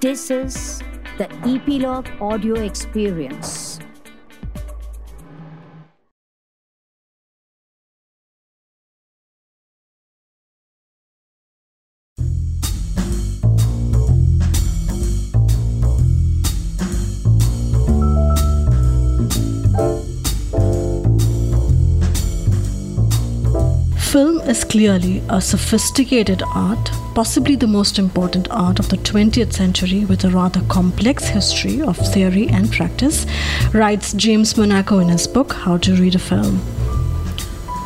This is the Epilogue Audio Experience. Film is clearly a sophisticated art, possibly the most important art of the 20th century with a rather complex history of theory and practice, writes James Monaco in his book How to Read a Film.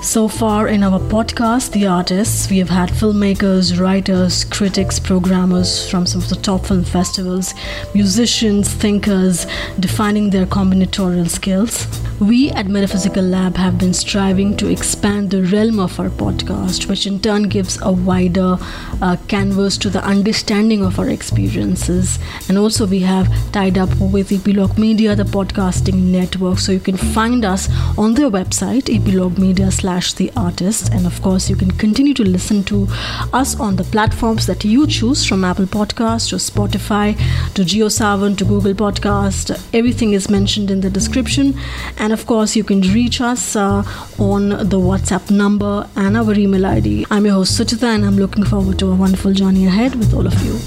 So far in our podcast, The Artists, we have had filmmakers, writers, critics, programmers from some of the top film festivals, musicians, thinkers, defining their combinatorial skills. We at Metaphysical Lab have been striving to expand the realm of our podcast, which in turn gives a wider uh, canvas to the understanding of our experiences. And also, we have tied up with Epilogue Media, the podcasting network, so you can find us on their website, Epilogue Media slash the artist. And of course, you can continue to listen to us on the platforms that you choose from Apple Podcast to Spotify to JioSaavn to Google Podcast. Everything is mentioned in the description. And of course, you can reach us uh, on the WhatsApp number and our email ID. I'm your host Suchita, and I'm looking forward to a wonderful journey ahead with all of you.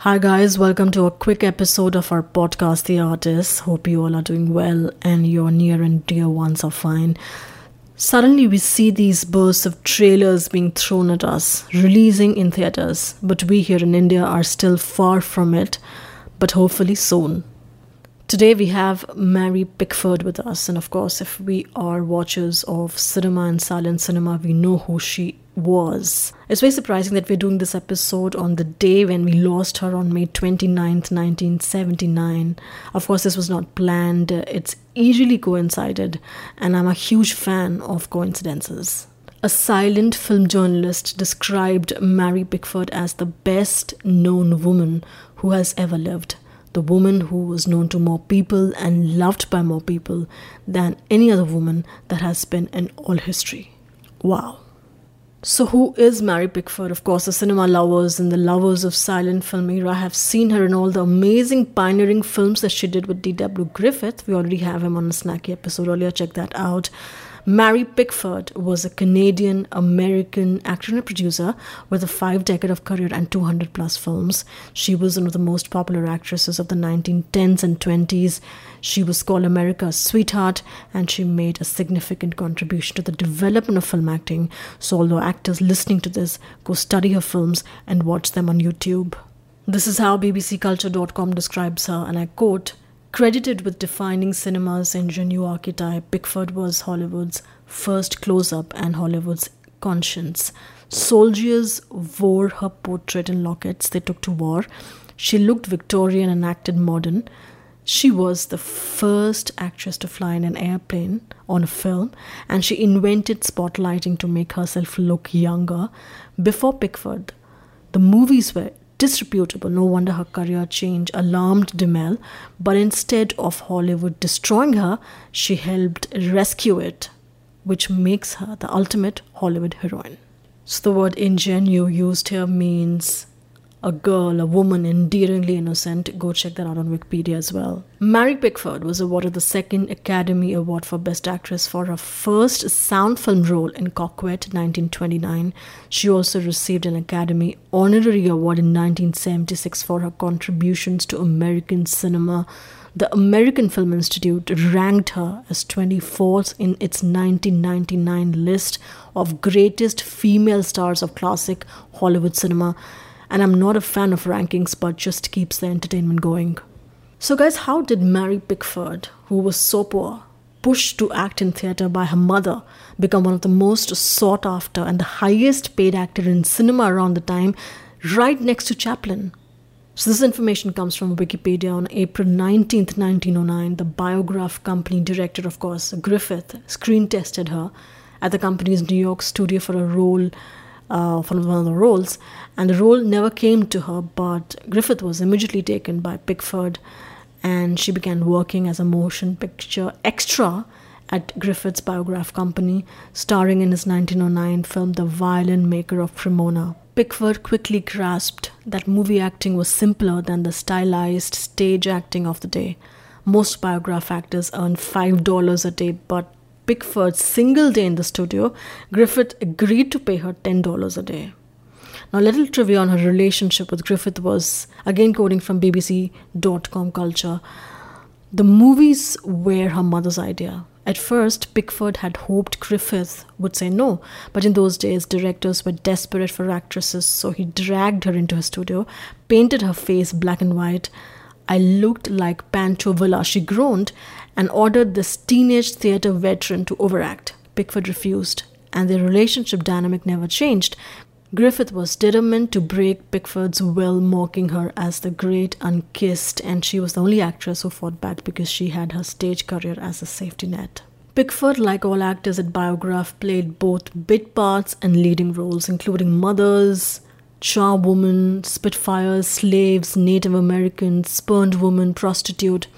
Hi, guys, welcome to a quick episode of our podcast, The Artists. Hope you all are doing well and your near and dear ones are fine. Suddenly, we see these bursts of trailers being thrown at us, releasing in theatres, but we here in India are still far from it, but hopefully soon. Today we have Mary Pickford with us, and of course, if we are watchers of cinema and silent cinema, we know who she was. It's very surprising that we're doing this episode on the day when we lost her on May 29th, 1979. Of course, this was not planned, it's eerily coincided, and I'm a huge fan of coincidences. A silent film journalist described Mary Pickford as the best known woman who has ever lived the woman who was known to more people and loved by more people than any other woman that has been in all history. Wow. So, who is Mary Pickford? Of course, the cinema lovers and the lovers of silent film era have seen her in all the amazing pioneering films that she did with D.W. Griffith. We already have him on a snacky episode earlier, check that out. Mary Pickford was a Canadian American actor and producer with a five decade of career and 200 plus films. She was one of the most popular actresses of the 1910s and 20s. She was called America's sweetheart and she made a significant contribution to the development of film acting. So, although actors listening to this, go study her films and watch them on YouTube. This is how BBCCulture.com describes her, and I quote Credited with defining cinema's ingenue archetype, Pickford was Hollywood's first close up and Hollywood's conscience. Soldiers wore her portrait in lockets they took to war. She looked Victorian and acted modern. She was the first actress to fly in an airplane on a film, and she invented spotlighting to make herself look younger. Before Pickford, the movies were disreputable. No wonder her career change alarmed DeMille, but instead of Hollywood destroying her, she helped rescue it, which makes her the ultimate Hollywood heroine. So the word ingenue used here means a girl, a woman, endearingly innocent. Go check that out on Wikipedia as well. Mary Pickford was awarded the second Academy Award for Best Actress for her first sound film role in Coquette 1929. She also received an Academy Honorary Award in 1976 for her contributions to American cinema. The American Film Institute ranked her as 24th in its 1999 list of greatest female stars of classic Hollywood cinema and I'm not a fan of rankings, but just keeps the entertainment going. So, guys, how did Mary Pickford, who was so poor, pushed to act in theatre by her mother, become one of the most sought after and the highest paid actor in cinema around the time, right next to Chaplin? So, this information comes from Wikipedia on April 19th, 1909. The Biograph company director, of course, Griffith, screen tested her at the company's New York studio for a role uh, one of the roles, and the role never came to her. But Griffith was immediately taken by Pickford, and she began working as a motion picture extra at Griffith's Biograph Company, starring in his 1909 film The Violin Maker of Cremona. Pickford quickly grasped that movie acting was simpler than the stylized stage acting of the day. Most biograph actors earn $5 a day, but Pickford's single day in the studio, Griffith agreed to pay her $10 a day. Now, little trivia on her relationship with Griffith was again quoting from BBC.com culture. The movies were her mother's idea. At first, Pickford had hoped Griffith would say no, but in those days, directors were desperate for actresses, so he dragged her into his studio, painted her face black and white. I looked like Pancho Villa, she groaned, and ordered this teenage theatre veteran to overact. Pickford refused, and their relationship dynamic never changed. Griffith was determined to break Pickford's will, mocking her as the great unkissed, and she was the only actress who fought back because she had her stage career as a safety net. Pickford, like all actors at Biograph, played both bit parts and leading roles, including mothers, charwoman, spitfires, slaves, Native Americans, spurned woman, prostitute.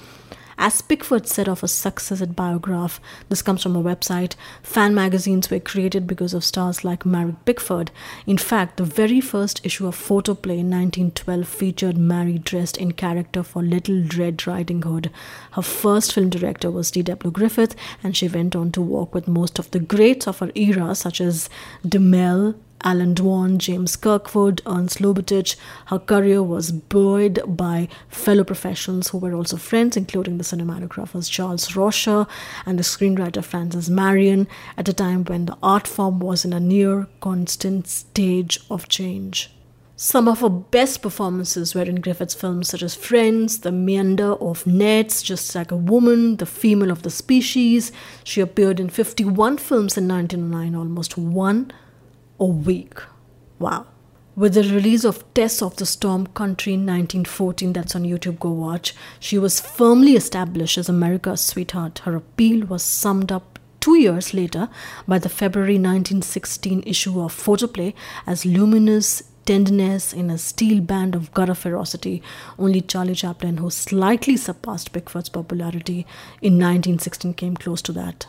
As Pickford said of a success at Biograph, this comes from a website, fan magazines were created because of stars like Mary Pickford. In fact, the very first issue of Photoplay in 1912 featured Mary dressed in character for Little Red Riding Hood. Her first film director was D.W. Griffith, and she went on to work with most of the greats of her era, such as DeMille, Alan Dwan, James Kirkwood, Ernst Lubitsch. Her career was buoyed by fellow professionals who were also friends, including the cinematographers Charles Rosher and the screenwriter Frances Marion, at a time when the art form was in a near constant stage of change. Some of her best performances were in Griffith's films such as Friends, The Mender of Nets, Just Like a Woman, The Female of the Species. She appeared in 51 films in 1909, almost one a week. Wow. With the release of Tess of the Storm Country in 1914, that's on YouTube, go watch, she was firmly established as America's sweetheart. Her appeal was summed up two years later by the February 1916 issue of Photoplay as luminous tenderness in a steel band of gutter ferocity. Only Charlie Chaplin, who slightly surpassed Pickford's popularity in 1916, came close to that.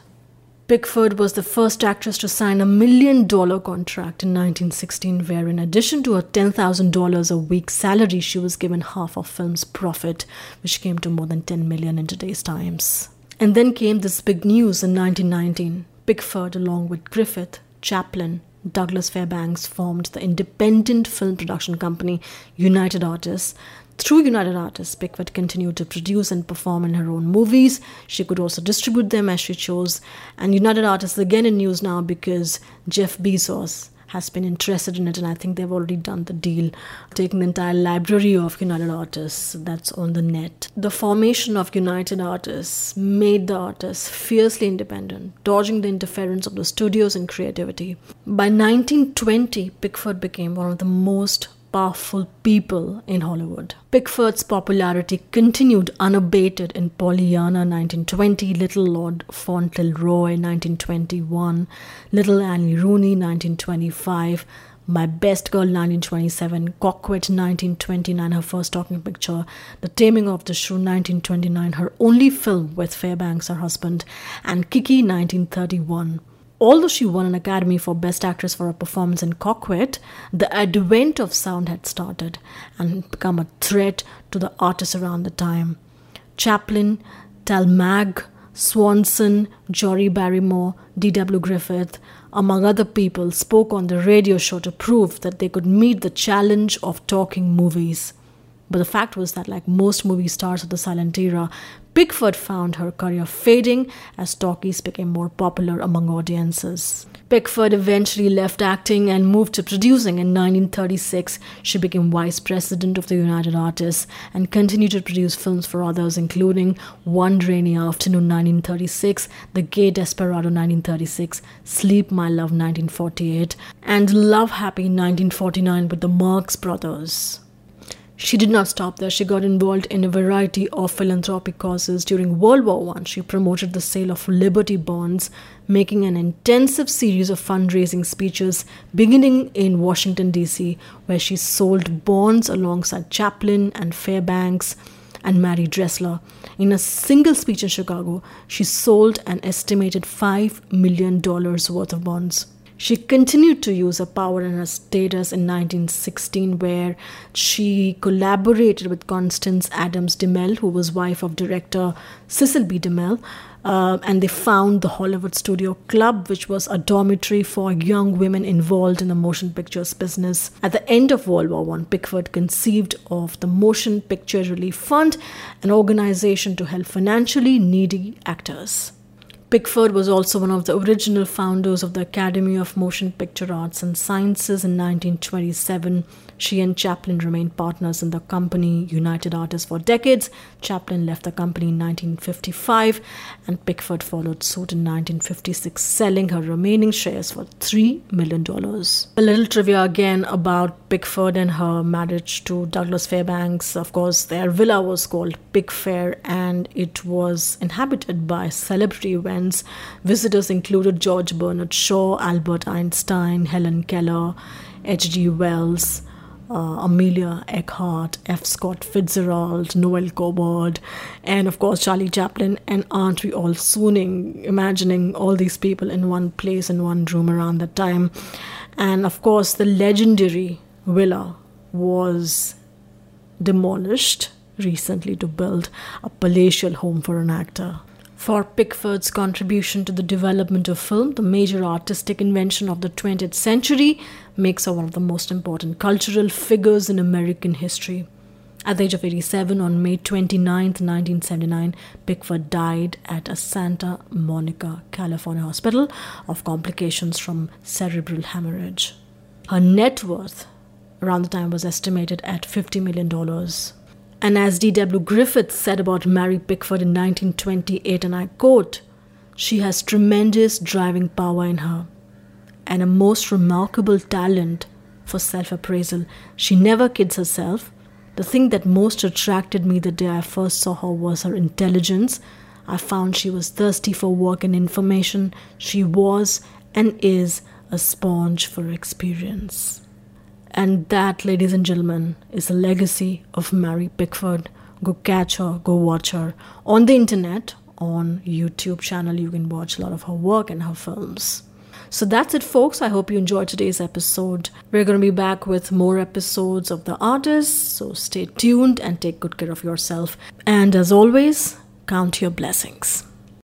Pickford was the first actress to sign a million dollar contract in 1916, where in addition to her $10,000 a week salary, she was given half of film's profit, which came to more than 10 million in today's times. And then came this big news in 1919. Pickford, along with Griffith, Chaplin, Douglas Fairbanks, formed the independent film production company United Artists through United Artists, Pickford continued to produce and perform in her own movies. She could also distribute them as she chose. And United Artists again in news now because Jeff Bezos has been interested in it, and I think they've already done the deal, taking the entire library of United Artists that's on the net. The formation of United Artists made the artists fiercely independent, dodging the interference of the studios and creativity. By 1920, Pickford became one of the most powerful people in Hollywood. Pickford's popularity continued unabated in Pollyanna 1920, Little Lord Fauntleroy 1921, Little Annie Rooney 1925, My Best Girl 1927, Coquette 1929, her first talking picture, The Taming of the Shrew 1929, her only film with Fairbanks, her husband, and Kiki 1931. Although she won an Academy for Best Actress for her performance in Coquette, the advent of sound had started and become a threat to the artists around the time. Chaplin, Talmadge, Swanson, Jory Barrymore, D.W. Griffith, among other people, spoke on the radio show to prove that they could meet the challenge of talking movies. But the fact was that, like most movie stars of the silent era, Pickford found her career fading as talkies became more popular among audiences. Pickford eventually left acting and moved to producing. In 1936, she became vice president of the United Artists and continued to produce films for others, including One Rainy Afternoon 1936, The Gay Desperado 1936, Sleep My Love 1948, and Love Happy 1949 with the Marx Brothers. She did not stop there. She got involved in a variety of philanthropic causes. During World War I, she promoted the sale of Liberty bonds, making an intensive series of fundraising speeches, beginning in Washington, D.C., where she sold bonds alongside Chaplin and Fairbanks. and Mary Dressler. In a single speech in Chicago, she sold an estimated $5 million worth of bonds. She continued to use her power and her status in 1916, where she collaborated with Constance Adams DeMille, who was wife of director Cecil B. DeMille, uh, and they found the Hollywood Studio Club, which was a dormitory for young women involved in the motion pictures business. At the end of World War I, Pickford conceived of the Motion Picture Relief Fund, an organization to help financially needy actors. Pickford was also one of the original founders of the Academy of Motion Picture Arts and Sciences in 1927. She and Chaplin remained partners in the company United Artists for decades. Chaplin left the company in 1955 and Pickford followed suit in 1956, selling her remaining shares for $3 million. A little trivia again about Pickford and her marriage to Douglas Fairbanks. Of course, their villa was called Pickfair and it was inhabited by celebrity Visitors included George Bernard Shaw, Albert Einstein, Helen Keller, H.G. Wells uh, Amelia Earhart, F. Scott Fitzgerald, Noel Coward, and of course Charlie Chaplin. And aren't we all swooning, imagining all these people in one place, in one room around that time? And of course, the legendary villa was demolished recently to build a palatial home for an actor. For Pickford's contribution to the development of film, the major artistic invention of the 20th century makes her one of the most important cultural figures in American history. At the age of 87, on May 29, 1979, Pickford died at a Santa Monica, California hospital of complications from cerebral hemorrhage. Her net worth around the time was estimated at $50 million. And as D.W. Griffith said about Mary Pickford in 1928, and I quote, she has tremendous driving power in her and a most remarkable talent for self appraisal. She never kids herself. The thing that most attracted me the day I first saw her was her intelligence. I found she was thirsty for work and information. She was and is a sponge for experience. And that, ladies and gentlemen, is the legacy of Mary Pickford. Go catch her, go watch her on the internet, on YouTube channel. You can watch a lot of her work and her films. So that's it, folks. I hope you enjoyed today's episode. We're going to be back with more episodes of The Artist. So stay tuned and take good care of yourself. And as always, count your blessings.